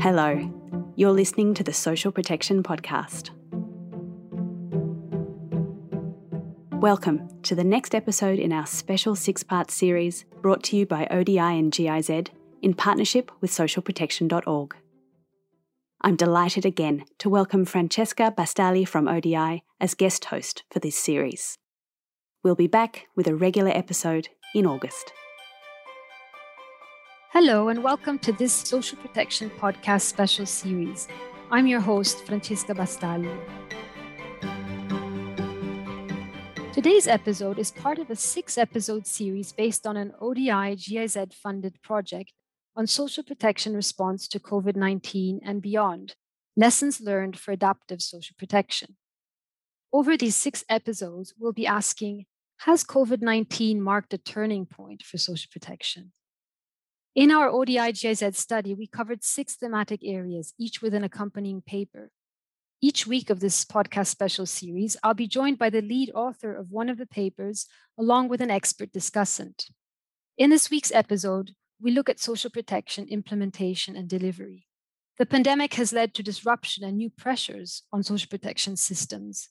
Hello, you're listening to the Social Protection Podcast. Welcome to the next episode in our special six part series brought to you by ODI and GIZ in partnership with socialprotection.org. I'm delighted again to welcome Francesca Bastagli from ODI as guest host for this series. We'll be back with a regular episode in August. Hello, and welcome to this Social Protection Podcast special series. I'm your host, Francesca Bastagli. Today's episode is part of a six episode series based on an ODI GIZ funded project on social protection response to COVID 19 and beyond, lessons learned for adaptive social protection. Over these six episodes, we'll be asking Has COVID 19 marked a turning point for social protection? In our ODI GIZ study, we covered six thematic areas, each with an accompanying paper. Each week of this podcast special series, I'll be joined by the lead author of one of the papers, along with an expert discussant. In this week's episode, we look at social protection implementation and delivery. The pandemic has led to disruption and new pressures on social protection systems.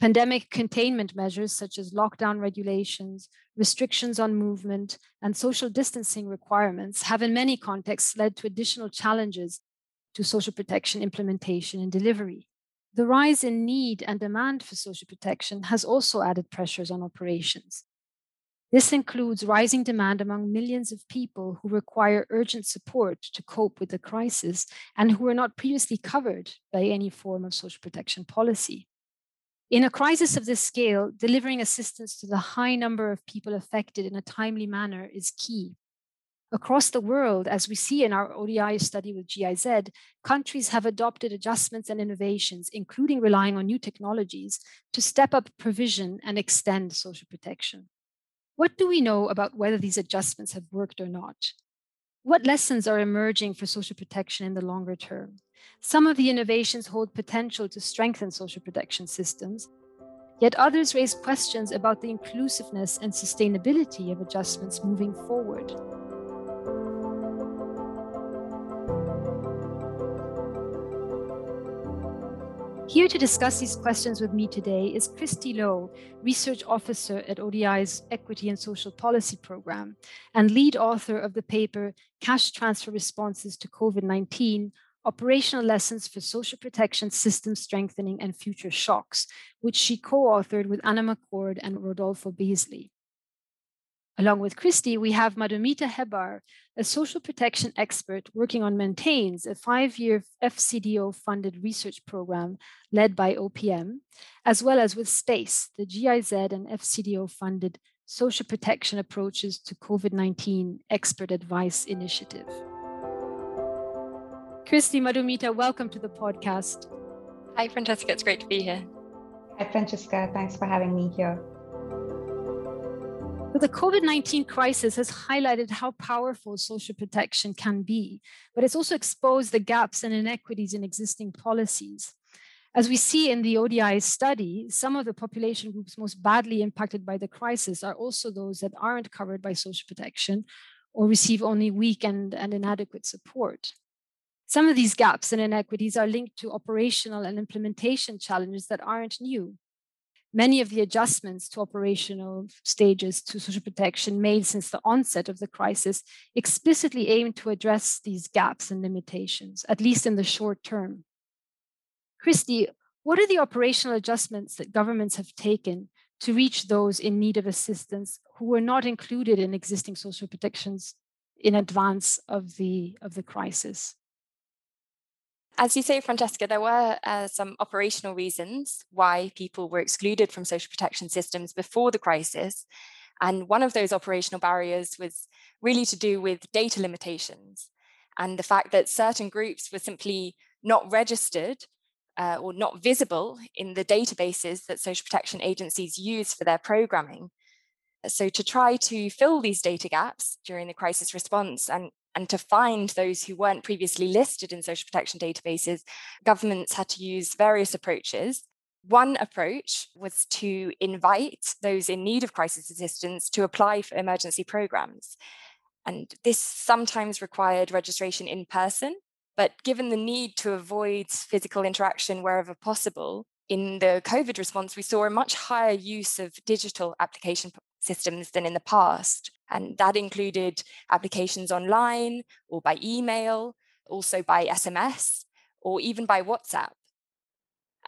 Pandemic containment measures such as lockdown regulations, restrictions on movement, and social distancing requirements have, in many contexts, led to additional challenges to social protection implementation and delivery. The rise in need and demand for social protection has also added pressures on operations. This includes rising demand among millions of people who require urgent support to cope with the crisis and who were not previously covered by any form of social protection policy. In a crisis of this scale, delivering assistance to the high number of people affected in a timely manner is key. Across the world, as we see in our ODI study with GIZ, countries have adopted adjustments and innovations, including relying on new technologies, to step up provision and extend social protection. What do we know about whether these adjustments have worked or not? What lessons are emerging for social protection in the longer term? Some of the innovations hold potential to strengthen social protection systems, yet others raise questions about the inclusiveness and sustainability of adjustments moving forward. Here to discuss these questions with me today is Christy Lowe, Research Officer at ODI's Equity and Social Policy Program and lead author of the paper Cash Transfer Responses to COVID 19 Operational Lessons for Social Protection System Strengthening and Future Shocks, which she co authored with Anna McCord and Rodolfo Beazley. Along with Christy, we have Madhumita Hebbar, a social protection expert working on Maintains, a five year FCDO funded research program led by OPM, as well as with SPACE, the GIZ and FCDO funded social protection approaches to COVID 19 expert advice initiative. Christy Madhumita, welcome to the podcast. Hi, Francesca. It's great to be here. Hi, Francesca. Thanks for having me here. But the COVID 19 crisis has highlighted how powerful social protection can be, but it's also exposed the gaps and inequities in existing policies. As we see in the ODI study, some of the population groups most badly impacted by the crisis are also those that aren't covered by social protection or receive only weak and, and inadequate support. Some of these gaps and inequities are linked to operational and implementation challenges that aren't new many of the adjustments to operational stages to social protection made since the onset of the crisis explicitly aim to address these gaps and limitations, at least in the short term. Christy, what are the operational adjustments that governments have taken to reach those in need of assistance who were not included in existing social protections in advance of the, of the crisis? As you say, Francesca, there were uh, some operational reasons why people were excluded from social protection systems before the crisis. And one of those operational barriers was really to do with data limitations and the fact that certain groups were simply not registered uh, or not visible in the databases that social protection agencies use for their programming. So, to try to fill these data gaps during the crisis response and and to find those who weren't previously listed in social protection databases, governments had to use various approaches. One approach was to invite those in need of crisis assistance to apply for emergency programs. And this sometimes required registration in person, But given the need to avoid physical interaction wherever possible, in the COVID response, we saw a much higher use of digital application systems than in the past. And that included applications online or by email, also by SMS, or even by WhatsApp.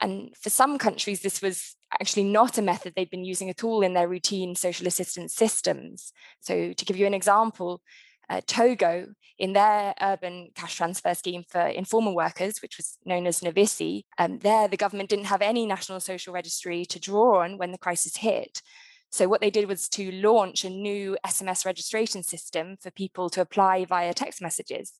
And for some countries, this was actually not a method they'd been using at all in their routine social assistance systems. So, to give you an example, uh, Togo, in their urban cash transfer scheme for informal workers, which was known as Novissi, um, there the government didn't have any national social registry to draw on when the crisis hit. So, what they did was to launch a new SMS registration system for people to apply via text messages.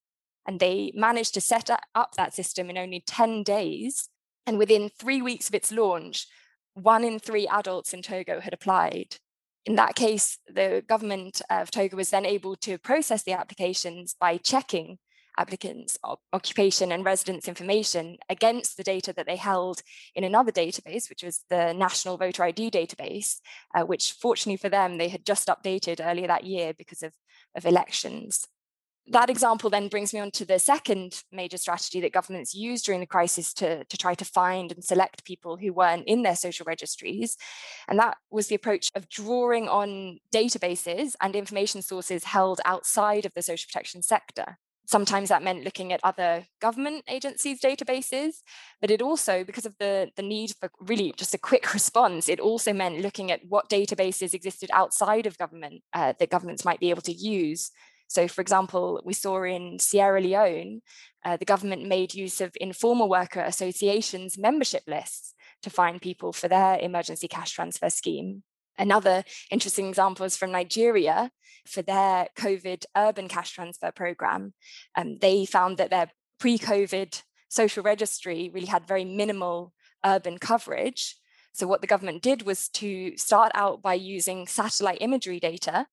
And they managed to set up that system in only 10 days and within three weeks of its launch, one in three adults in Togo had applied. In that case, the government of Togo was then able to process the applications by checking applicants' occupation and residence information against the data that they held in another database, which was the National Voter ID database, uh, which fortunately for them, they had just updated earlier that year because of, of elections that example then brings me on to the second major strategy that governments used during the crisis to, to try to find and select people who weren't in their social registries. And that was the approach of drawing on databases and information sources held outside of the social protection sector. Sometimes that meant looking at other government agencies' databases, but it also, because of the, the need for really just a quick response, it also meant looking at what databases existed outside of government uh, that governments might be able to use so, for example, we saw in Sierra Leone, uh, the government made use of informal worker associations membership lists to find people for their emergency cash transfer scheme. Another interesting example is from Nigeria for their COVID urban cash transfer program. Um, they found that their pre COVID social registry really had very minimal urban coverage. So, what the government did was to start out by using satellite imagery data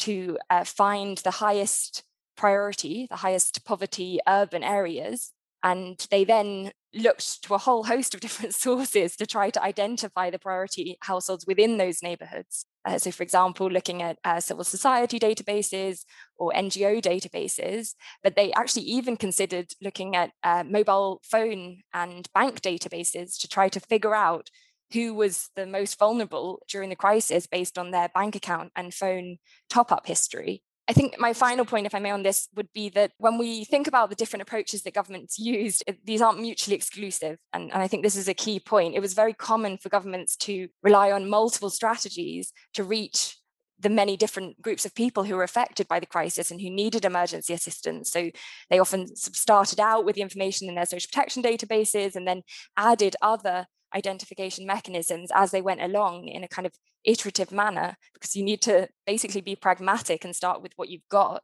to uh, find the highest priority, the highest poverty urban areas. And they then looked to a whole host of different sources to try to identify the priority households within those neighborhoods. Uh, so, for example, looking at uh, civil society databases or NGO databases, but they actually even considered looking at uh, mobile phone and bank databases to try to figure out who was the most vulnerable during the crisis based on their bank account and phone top up history. I think my final point, if I may, on this would be that when we think about the different approaches that governments used, these aren't mutually exclusive. And, and I think this is a key point. It was very common for governments to rely on multiple strategies to reach the many different groups of people who were affected by the crisis and who needed emergency assistance. So they often started out with the information in their social protection databases and then added other identification mechanisms as they went along in a kind of iterative manner because you need to basically be pragmatic and start with what you've got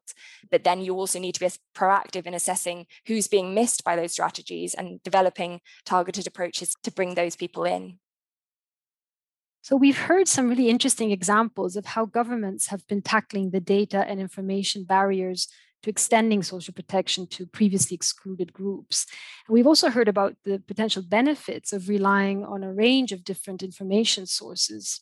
but then you also need to be proactive in assessing who's being missed by those strategies and developing targeted approaches to bring those people in. So we've heard some really interesting examples of how governments have been tackling the data and information barriers to extending social protection to previously excluded groups. And we've also heard about the potential benefits of relying on a range of different information sources.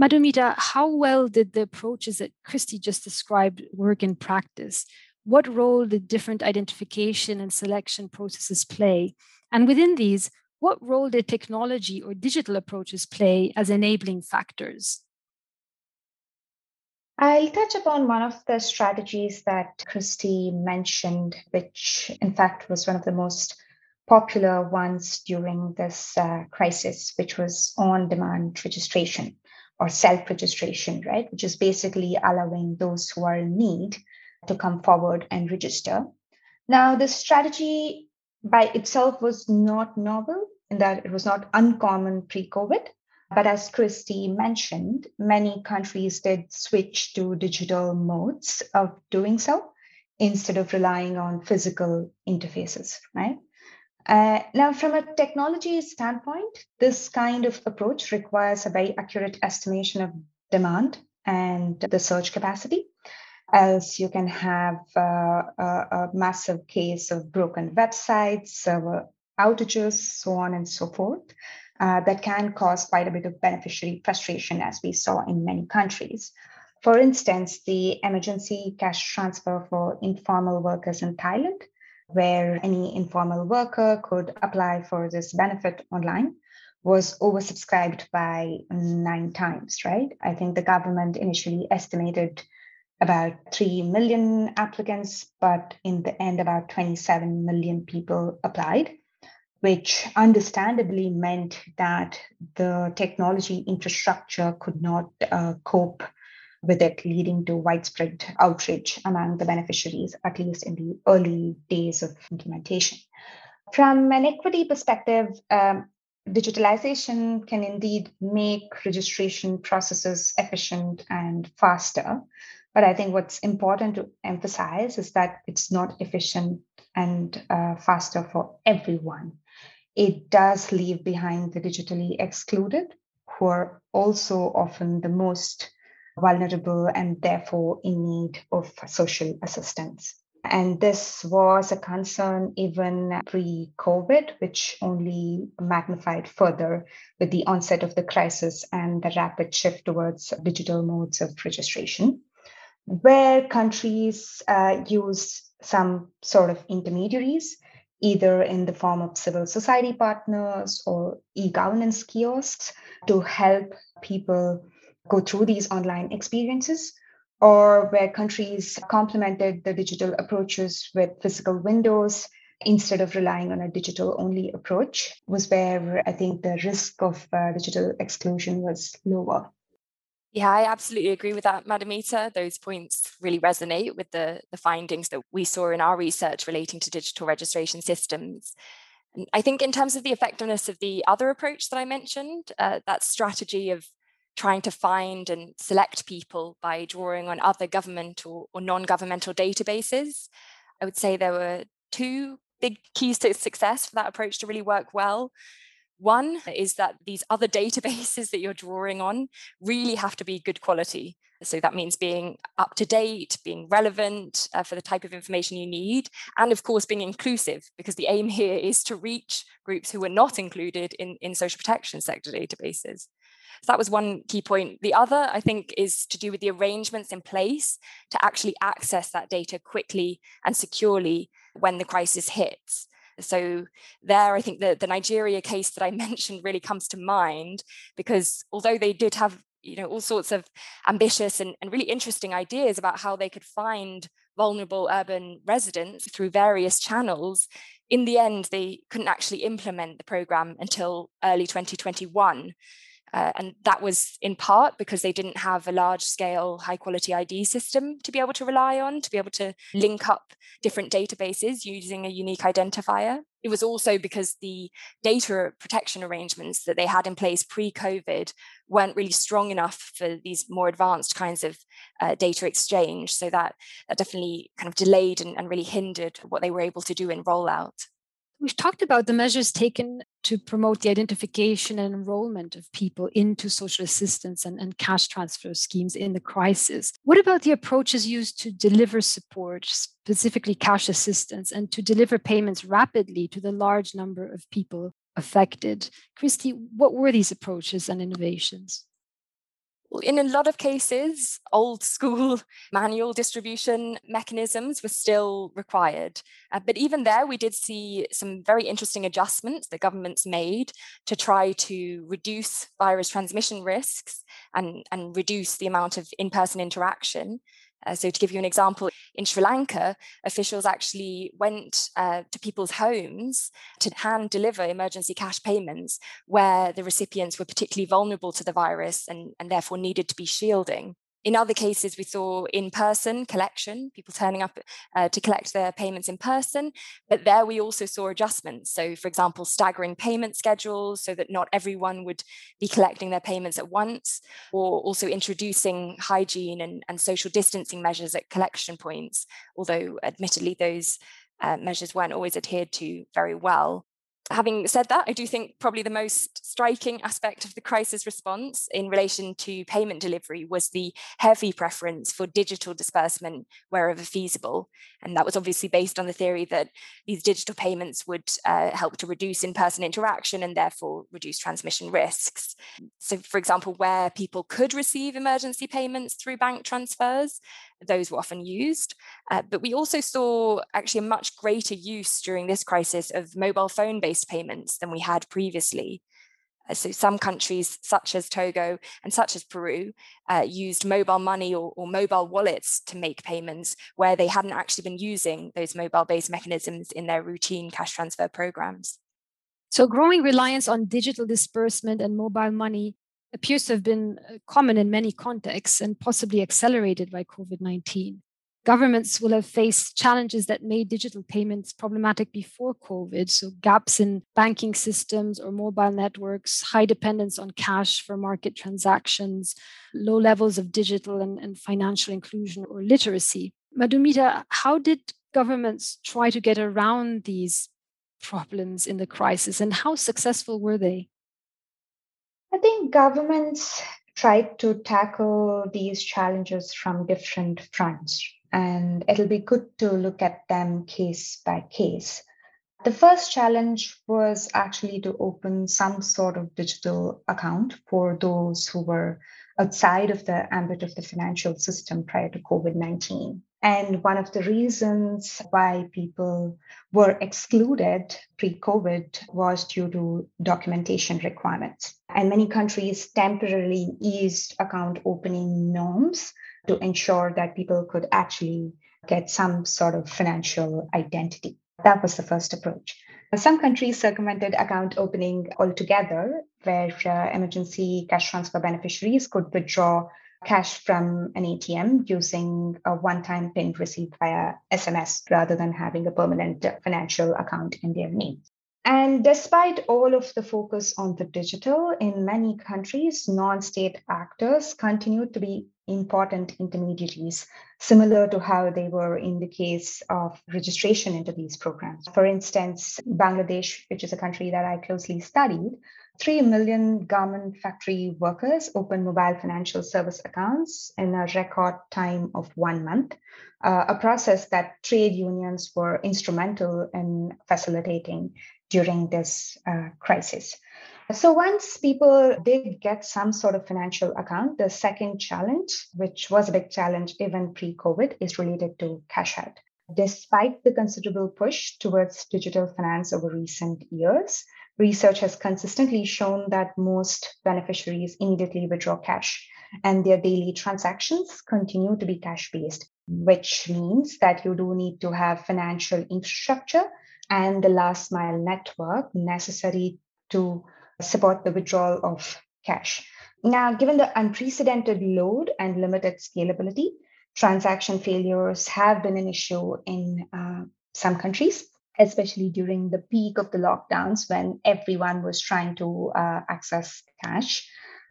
Madhumita, how well did the approaches that Christy just described work in practice? What role did different identification and selection processes play? And within these, what role did technology or digital approaches play as enabling factors? I'll touch upon one of the strategies that Christy mentioned, which in fact was one of the most popular ones during this uh, crisis, which was on demand registration or self registration, right? Which is basically allowing those who are in need to come forward and register. Now, this strategy by itself was not novel in that it was not uncommon pre COVID. But as Christy mentioned, many countries did switch to digital modes of doing so instead of relying on physical interfaces, right? Uh, now, from a technology standpoint, this kind of approach requires a very accurate estimation of demand and the surge capacity, else you can have uh, a, a, massive case of broken websites, server outages, so on and so forth uh, that can cause quite a bit of beneficiary frustration, as we saw in many countries. For instance, the emergency cash transfer for informal workers in Thailand where any informal worker could apply for this benefit online, was oversubscribed by nine times, right? I think the government initially estimated about 3 million applicants, but in the end, about 27 million people applied, which understandably meant that the technology infrastructure could not uh, cope with it, leading to widespread outrage among the beneficiaries, at least in the early days of implementation. From an equity perspective, um, digitalization can indeed make registration processes efficient and faster. But I think what's important to emphasize is that it's not efficient and uh, faster for everyone. It does leave behind the digitally excluded, who are also often the most vulnerable and therefore in need of social assistance. And this was a concern even pre COVID, which only magnified further with the onset of the crisis and the rapid shift towards digital modes of registration, where countries uh, use some sort of intermediaries, either in the form of civil society partners or e governance kiosks, to help people go through these online experiences or where countries complemented the digital approaches with physical windows instead of relying on a digital only approach was where I think the risk of uh, digital exclusion was lower. Yeah, I absolutely agree with that, Madam Madhumita. Those points really resonate with the, the findings that we saw in our research relating to digital registration systems. And I think, in terms of the effectiveness of the other approach that I mentioned, uh, that strategy of trying to find and select people by drawing on other government or, or non governmental databases. I would say there were two big keys to success for that approach to really work well. One is that these other databases that you're drawing on really have to be good quality. So that means being up to date, being relevant uh, for the type of information you need, and of course being inclusive, because the aim here is to reach groups who are not included in, in social protection sector databases. So that was one key point. The other, I think, is to do with the arrangements in place to actually access that data quickly and securely when the crisis hits. So there, I think the, the Nigeria case that I mentioned really comes to mind because although they did have you know all sorts of ambitious and, and really interesting ideas about how they could find vulnerable urban residents through various channels in the end they couldn't actually implement the program until early 2021 uh, and that was in part because they didn't have a large scale, high quality ID system to be able to rely on, to be able to link up different databases using a unique identifier. It was also because the data protection arrangements that they had in place pre COVID weren't really strong enough for these more advanced kinds of uh, data exchange. So that, that definitely kind of delayed and, and really hindered what they were able to do in rollout. We've talked about the measures taken to promote the identification and enrollment of people into social assistance and, and cash transfer schemes in the crisis. What about the approaches used to deliver support, specifically cash assistance, and to deliver payments rapidly to the large number of people affected? Christy, what were these approaches and innovations? In a lot of cases, old school manual distribution mechanisms were still required. Uh, but even there, we did see some very interesting adjustments that governments made to try to reduce virus transmission risks and, and reduce the amount of in person interaction. Uh, so, to give you an example, in Sri Lanka, officials actually went uh, to people's homes to hand deliver emergency cash payments where the recipients were particularly vulnerable to the virus and, and therefore needed to be shielding. In other cases, we saw in person collection, people turning up uh, to collect their payments in person. But there we also saw adjustments. So, for example, staggering payment schedules so that not everyone would be collecting their payments at once, or also introducing hygiene and, and social distancing measures at collection points, although admittedly those uh, measures weren't always adhered to very well having said that, I do think probably the most striking aspect of the crisis response in relation to payment delivery was the heavy preference for digital disbursement wherever feasible. And that was obviously based on the theory that these digital payments would uh, help to reduce in person interaction and therefore reduce transmission risks. So, for example, where people could receive emergency payments through bank transfers, those were often used. Uh, but we also saw actually a much greater use during this crisis of mobile phone based payments than we had previously. Uh, so some countries, such as Togo and such as Peru, uh, used mobile money or, or, mobile wallets to make payments where they hadn't actually been using those mobile-based mechanisms in their routine cash transfer programs. So growing reliance on digital disbursement and mobile money appears to have been uh, common in many contexts and possibly accelerated by COVID-19 governments will have faced challenges that made digital payments problematic before COVID. So, gaps in banking systems or mobile networks, high dependence on cash for market transactions, low levels of digital and, and financial inclusion or literacy. Madhumita, how did governments try to get around these problems in the crisis and how successful were they? I think governments tried to tackle these challenges from different fronts and it'll be good to look at them case by case. The first challenge was actually to open some sort of digital account for those who were outside of the ambit of the financial system prior to COVID 19. And one of the reasons why people were excluded pre COVID was due to documentation requirements. And many countries temporarily eased account opening norms to ensure that people could actually get some sort of financial identity. That was the first approach. Some countries circumvented account opening altogether, where uh, emergency cash transfer beneficiaries could withdraw cash from an ATM using a one time PIN received via SMS rather than having a permanent financial account in their name. And despite all of the focus on the digital, in many countries, non state actors continue to be important intermediaries, similar to how they were in the case of registration into these programs. For instance, Bangladesh, which is a country that I closely studied, 3 million garment factory workers opened mobile financial service accounts in a record time of one month, uh, a process that trade unions were instrumental in facilitating during this uh, crisis. So once people did get some sort of financial account, the second challenge, which was a big challenge even pre-COVID, is related to cash out. Despite the considerable push towards digital finance over recent years, research has consistently shown that most beneficiaries immediately withdraw cash and their daily transactions continue to be cash based, which means that you do need to have financial infrastructure and the last mile network necessary to support the withdrawal of cash. Now, given the unprecedented load and limited scalability, transaction failures have been an issue in uh, some countries, especially during the peak of the lockdowns when everyone was trying to uh, access cash.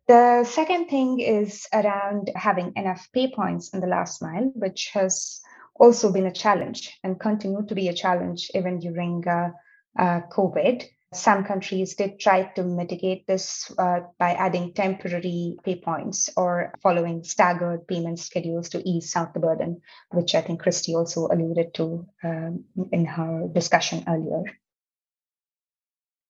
The second thing is around having enough pay points in the last mile, which has also been a challenge and continue to be a challenge even during uh, uh, COVID. Some countries did try to mitigate this uh, by adding temporary pay points or following staggered payment schedules to ease out the burden, which I think Christy also alluded to um, in her discussion earlier.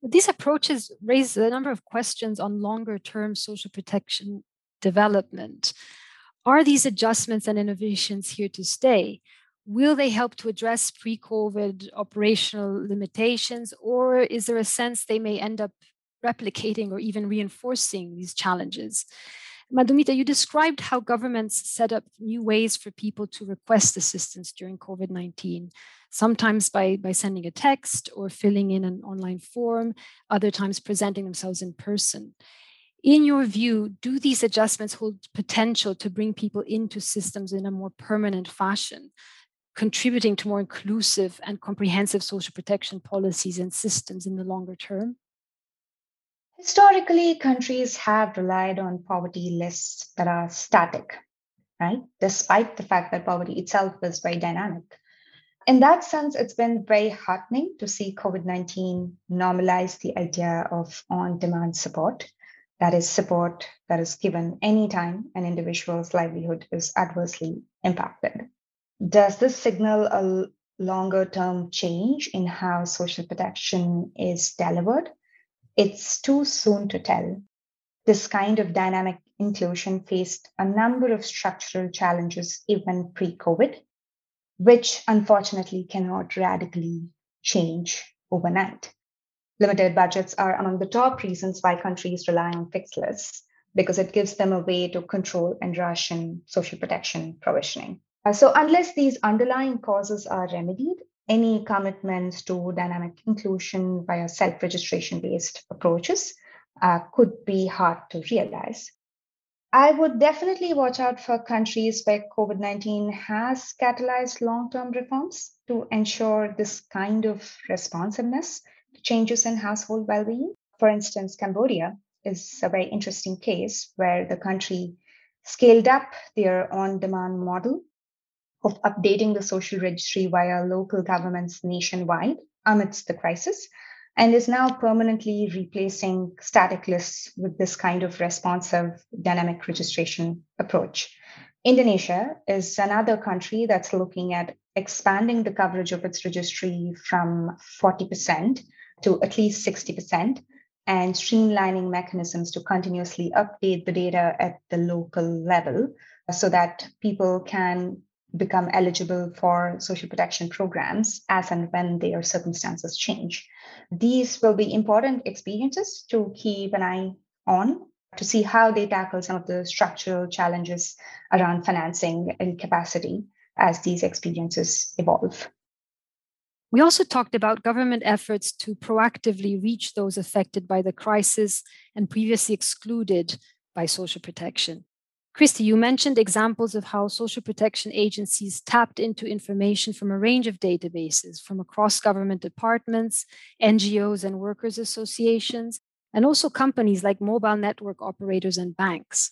These approaches raise a number of questions on longer term social protection development. Are these adjustments and innovations here to stay? Will they help to address pre COVID operational limitations, or is there a sense they may end up replicating or even reinforcing these challenges? Madhumita, you described how governments set up new ways for people to request assistance during COVID 19, sometimes by, by sending a text or filling in an online form, other times presenting themselves in person. In your view, do these adjustments hold potential to bring people into systems in a more permanent fashion? Contributing to more inclusive and comprehensive social protection policies and systems in the longer term? Historically, countries have relied on poverty lists that are static, right? Despite the fact that poverty itself is very dynamic. In that sense, it's been very heartening to see COVID 19 normalize the idea of on demand support. That is support that is given anytime an individual's livelihood is adversely impacted. Does this signal a longer term change in how social protection is delivered? It's too soon to tell. This kind of dynamic inclusion faced a number of structural challenges even pre COVID, which unfortunately cannot radically change overnight. Limited budgets are among the top reasons why countries rely on fixed lists because it gives them a way to control and ration social protection provisioning. Uh, so, unless these underlying causes are remedied, any commitments to dynamic inclusion via self registration based approaches uh, could be hard to realize. I would definitely watch out for countries where COVID 19 has catalyzed long term reforms to ensure this kind of responsiveness to changes in household well being. For instance, Cambodia is a very interesting case where the country scaled up their on demand model of updating the social registry via local governments nationwide amidst the crisis and is now permanently replacing static lists with this kind of responsive dynamic registration approach. Indonesia is another country that's looking at expanding the coverage of its registry from 40% to at least 60% and streamlining mechanisms to continuously update the data at the local level so that people can become eligible for social protection programs as and when their circumstances change. These will be important experiences to keep an eye on to see how they tackle some of the structural challenges around financing and capacity as these experiences evolve. We also talked about government efforts to proactively reach those affected by the crisis and previously excluded by social protection. Christy, you mentioned examples of how social protection agencies tapped into information from a range of databases from across government departments, NGOs, and workers' associations, and also companies like mobile network operators and banks.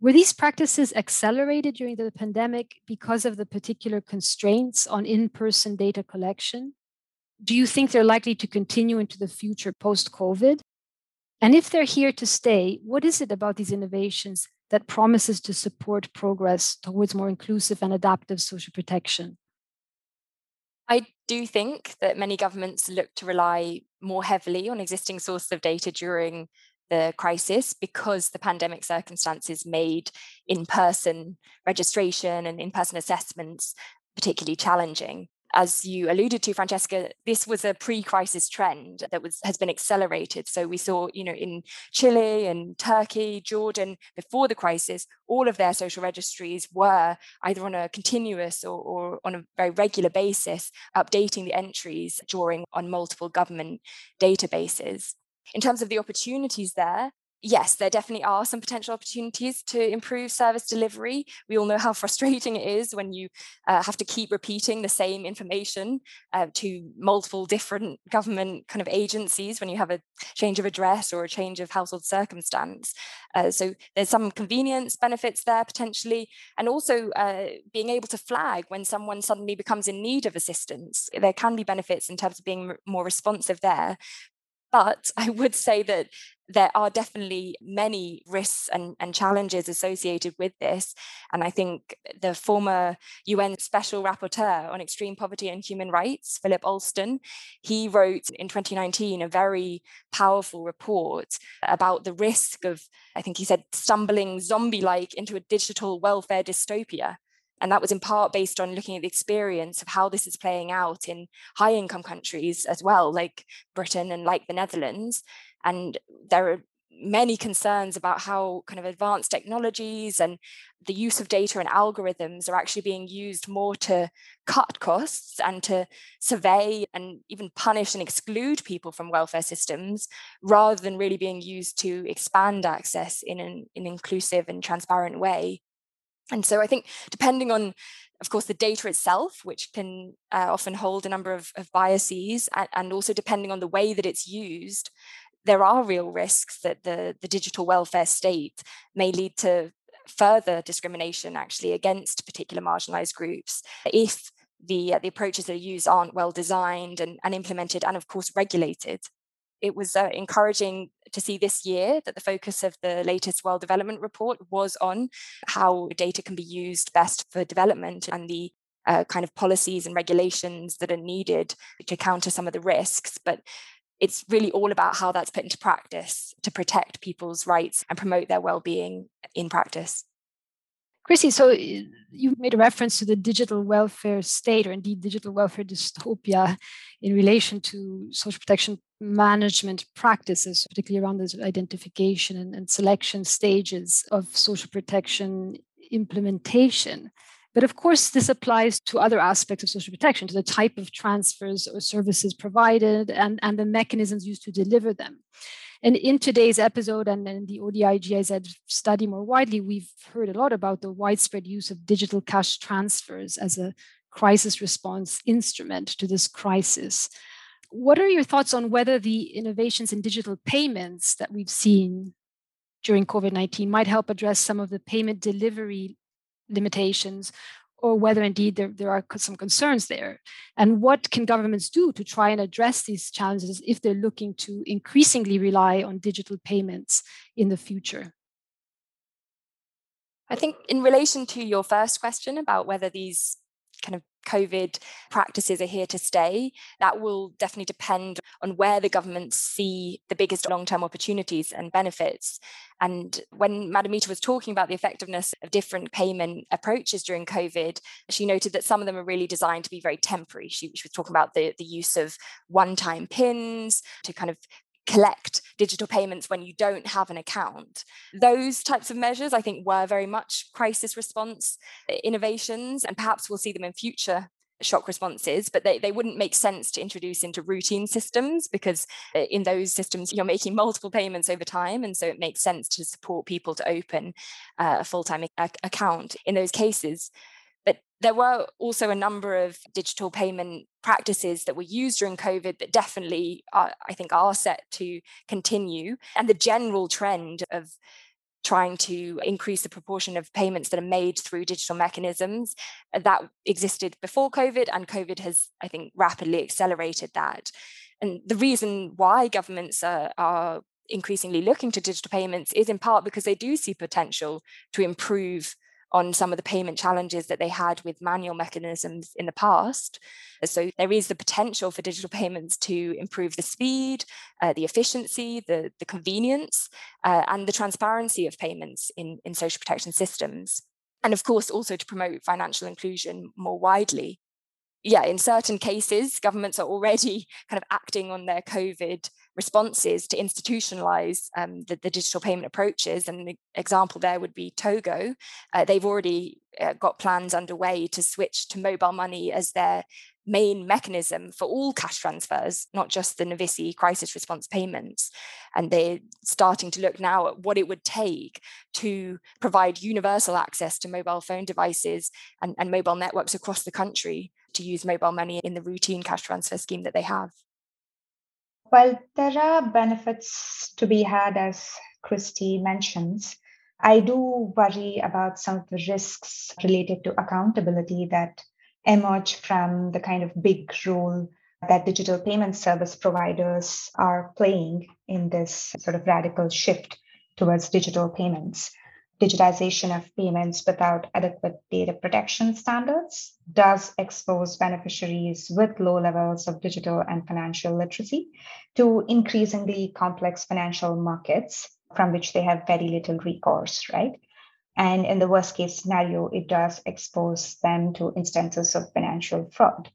Were these practices accelerated during the pandemic because of the particular constraints on in person data collection? Do you think they're likely to continue into the future post COVID? And if they're here to stay, what is it about these innovations that promises to support progress towards more inclusive and adaptive social protection? I do think that many governments look to rely more heavily on existing sources of data during the crisis because the pandemic circumstances made in person registration and in person assessments particularly challenging as you alluded to francesca this was a pre-crisis trend that was has been accelerated. So we saw you know in chile and turkey jordan before the crisis all of their social registries were either on a continuous or, or on a very regular basis updating the entries drawing on multiple government databases. In terms of the opportunities there, yes, there definitely are some potential opportunities to improve service delivery. We all know how frustrating it is when you uh, have to keep repeating the same information uh, to multiple different government kind of agencies when you have a change of address or a change of household circumstance. Uh, so there's some convenience benefits there potentially, and also uh, being able to flag when someone suddenly becomes in need of assistance. There can be benefits in terms of being more responsive there. But I would say that there are definitely many risks and, and, challenges associated with this. And I think the former UN Special Rapporteur on Extreme Poverty and Human Rights, Philip Alston, he wrote in 2019 a very powerful report about the risk of, I think he said, stumbling zombie like into a digital welfare dystopia. And that was in part based on looking at the experience of how this is playing out in high income countries as well, like Britain and like the Netherlands. And there are many concerns about how kind of advanced technologies and the use of data and algorithms are actually being used more to cut costs and to survey and even punish and exclude people from welfare systems rather than really being used to expand access in an, an inclusive and transparent way. And so I think depending on, of course, the data itself, which can uh, often hold a number of, of biases, and, and, also depending on the way that it's used, there are real risks that the, the digital welfare state may lead to further discrimination actually against particular marginalized groups if the, uh, the approaches that are used aren't well designed and, and implemented and of course regulated it was uh, encouraging to see this year that the focus of the latest World Development Report was on how data can be used best for development and the uh, kind of policies and regulations that are needed to counter some of the risks. But it's really all about how that's put into practice to protect people's rights and promote their well-being in practice. Chrissy, so eh, you made a reference to the digital welfare state, or indeed digital welfare dystopia, in relation to social protection management practices, particularly around the identification and, and selection stages of social protection implementation. But of course, this applies to other aspects of social protection, to the type of transfers or services provided and, and the mechanisms used to deliver them. And in today's episode and in the ODI GIZ study more widely, we've heard a lot about the widespread use of digital cash transfers as a crisis response instrument to this crisis. What are your thoughts on whether the innovations in digital payments that we've seen during COVID 19 might help address some of the payment delivery limitations or whether indeed there, there are some concerns there. And what can governments do to try and address these challenges if they're looking to increasingly rely on digital payments in the future? I think, in relation to your first question about whether these kind of COVID practices are here to stay. That will definitely depend on where the governments see the biggest long term opportunities and benefits. And when Madhumita was talking about the effectiveness of different payment approaches during COVID, she noted that some of them are really designed to be very temporary. She, she was talking about the, the use of one time pins to kind of collect digital payments when you don't have an account. Those types of measures, I think, were very much crisis response innovations, and perhaps we'll see them in future shock responses, but they, they wouldn't make sense to introduce into routine systems because uh, in those systems you're making multiple payments over time. And so it makes sense to support people to open uh, a full time account in those cases. But there were also a number of digital payment practices that were used during COVID that definitely, are, I think, are set to continue. And the general trend of trying to increase the proportion of payments that are made through digital mechanisms uh, that existed before COVID, and COVID has, I think, rapidly accelerated that. And the reason why governments are, are increasingly looking to digital payments is in part because they do see potential to improve on some of the payment challenges that they had with manual mechanisms in the past. So there is the potential for digital payments to improve the speed, uh, the efficiency, the, the convenience, uh, and the transparency of payments in, in social protection systems. And of course, also to promote financial inclusion more widely yeah, in certain cases, governments are already kind of acting on their COVID responses to institutionalize um, the, the, digital payment approaches. And an example there would be Togo. Uh, they've already uh, got plans underway to switch to mobile money as their main mechanism for all cash transfers, not just the Novissi crisis response payments. And they're starting to look now at what it would take to provide universal access to mobile phone devices and, and mobile networks across the country to use mobile money in the routine cash transfer scheme that they have. Well, there are benefits to be had, as Christy mentions. I do worry about some of the risks related to accountability that emerge from the kind of big role that digital payment service providers are playing in this sort of radical shift towards digital payments digitization of payments without adequate data protection standards does expose beneficiaries with low levels of digital and financial literacy to increasingly complex financial markets from which they have very little recourse, right? And in the worst case scenario, it does expose them to instances of financial fraud.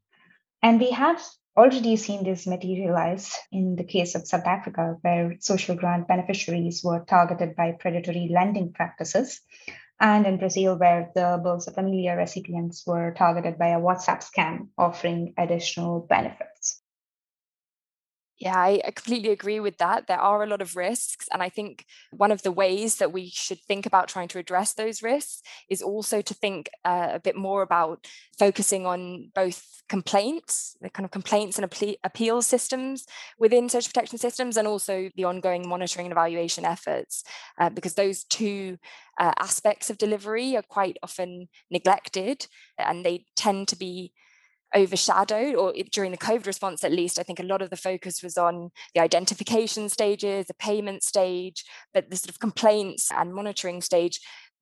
And we have already seen this materialize in the case of South Africa, where social grant beneficiaries were targeted by predatory lending practices, and in Brazil, where the Bolsa Familia recipients were targeted by a WhatsApp scam offering additional benefits. Yeah, I, completely agree with that. There are a lot of risks. And I think one of the ways that we should think about trying to address those risks is also to think uh, a bit more about focusing on both complaints, the kind of complaints and appeal systems within social protection systems, and also the ongoing monitoring and evaluation efforts, uh, because those two uh, aspects of delivery are quite often neglected and they tend to be overshadowed, or during the COVID response at least, I think a lot of the focus was on the identification stages, the payment stage, but the sort of complaints and monitoring stage,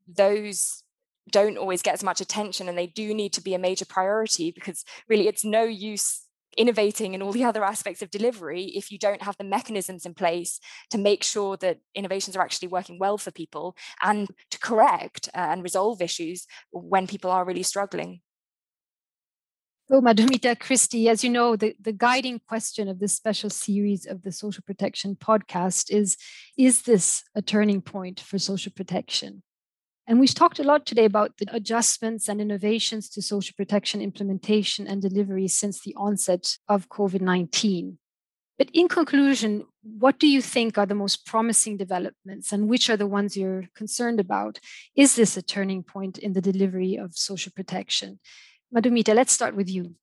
those don't always get as much attention and they do need to be a major priority because really it's no use innovating in all the other aspects of delivery if you don't have the mechanisms in place to make sure that innovations are actually working well for people and to correct uh, and resolve issues when people are really struggling. So, Madhumita Christy, as you know, the, the guiding question of this special series of the Social Protection podcast is Is this a turning point for social protection? And we've talked a lot today about the adjustments and innovations to social protection implementation and delivery since the onset of COVID 19. But in conclusion, what do you think are the most promising developments and which are the ones you're concerned about? Is this a turning point in the delivery of social protection? Madhumita, let's start with you.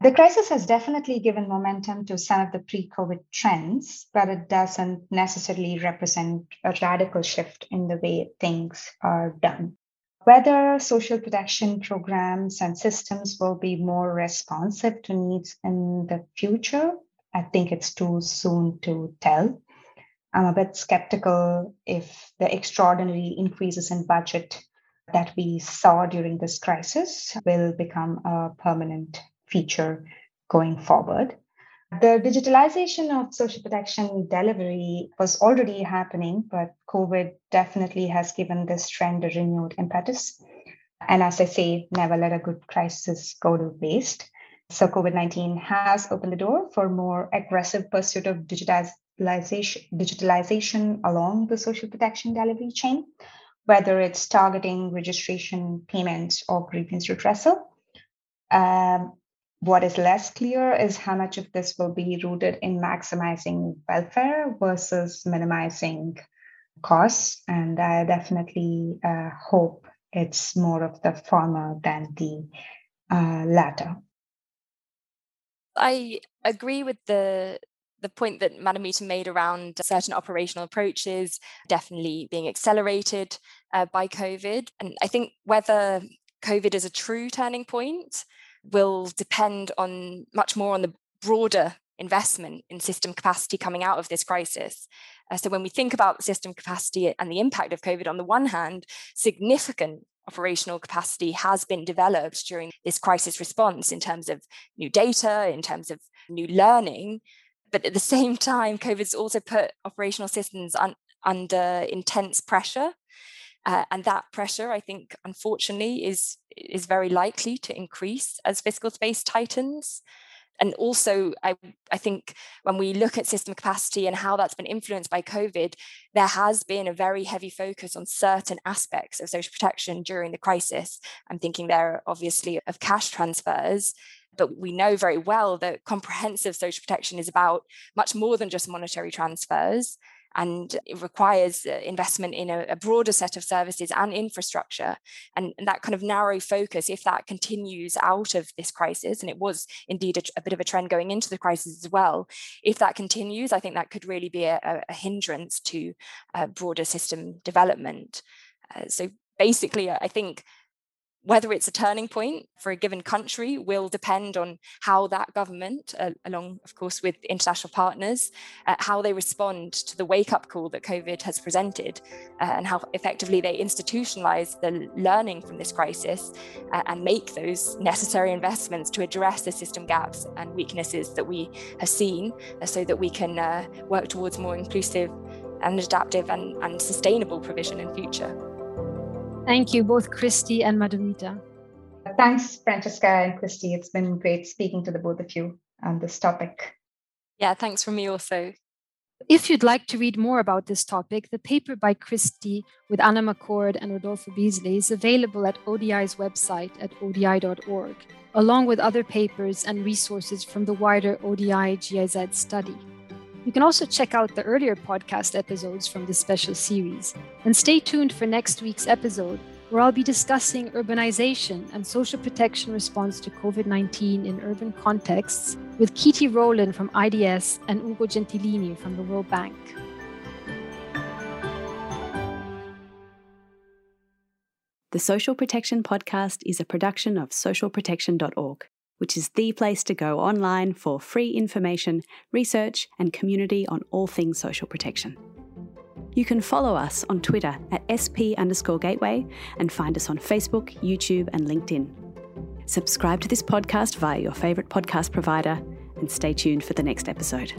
The crisis has definitely given momentum to some of the pre COVID trends, but it doesn't necessarily represent a radical shift in the way things are done. Whether social protection programs and systems will be more responsive to needs in the future, I think it's too soon to tell. I'm a bit skeptical if the extraordinary increases in budget that we saw during this crisis will become a permanent feature going forward. The digitalization of social protection delivery was already happening, but COVID definitely has given this trend a renewed impetus. And as I say, never let a good crisis go to waste. So COVID 19 has opened the door for more aggressive pursuit of digitalization, digitalization along the social protection delivery chain, whether it's targeting registration, payments, or grievance redressal. Um, what is less clear is how much of this will be rooted in maximizing welfare versus minimizing costs. And I definitely uh, hope it's more of the former than the uh, latter. I agree with the the point that Madhumita made around certain operational approaches definitely being accelerated uh, by COVID. And I think whether COVID is a true turning point will depend on much more on the broader investment in system capacity coming out of this crisis. Uh, so when we think about system capacity and the impact of COVID, on the one hand, significant operational capacity has been developed during this crisis response in terms of new data, in terms of new learning. But at the same time, COVID's also put operational systems un- under intense pressure uh, and that pressure, I think, unfortunately, is is very likely to increase as fiscal space tightens. And also, I, I think when we look at system capacity and how that's been influenced by COVID, there has been a very heavy focus on certain aspects of social protection during the crisis. I'm thinking there, obviously, of cash transfers, but we know very well that comprehensive social protection is about much more than just monetary transfers and it requires uh, investment in a, a, broader set of services and infrastructure and, and, that kind of narrow focus if that continues out of this crisis and it was indeed a, a bit of a trend going into the crisis as well if that continues i think that could really be a, a hindrance to uh, broader system development. Uh, so basically i think whether it's a turning point for a given country will depend on how that government, uh, along, of course, with international partners, uh, how they respond to the wake up call that COVID has presented uh, and how effectively they institutionalize the learning from this crisis uh, and make those necessary investments to address the system gaps and weaknesses that we have seen uh, so that we can uh, work towards more inclusive and adaptive and, and sustainable provision in future. Thank you, both Christy and Madhumita. Thanks, Francesca and Christy. It's been great speaking to the both of you on this topic. Yeah, thanks from me also. If you'd like to read more about this topic, the paper by Christy with Anna McCord and Rodolfo Beazley is available at ODI's website at odi.org, along with other papers and resources from the wider ODI GIZ study. You can also check out the earlier podcast episodes from this special series. And stay tuned for next week's episode, where I'll be discussing urbanization and social protection response to COVID 19 in urban contexts with Keetie Roelen from IDS and Ugo Gentilini from the World Bank. The Social Protection Podcast is a production of socialprotection.org which is the place to go online for free information, research, and community on all things social protection. You can follow us on Twitter at SP underscore gateway and find us on Facebook, YouTube, and LinkedIn. Subscribe to this podcast via your favourite podcast provider and stay tuned for the next episode.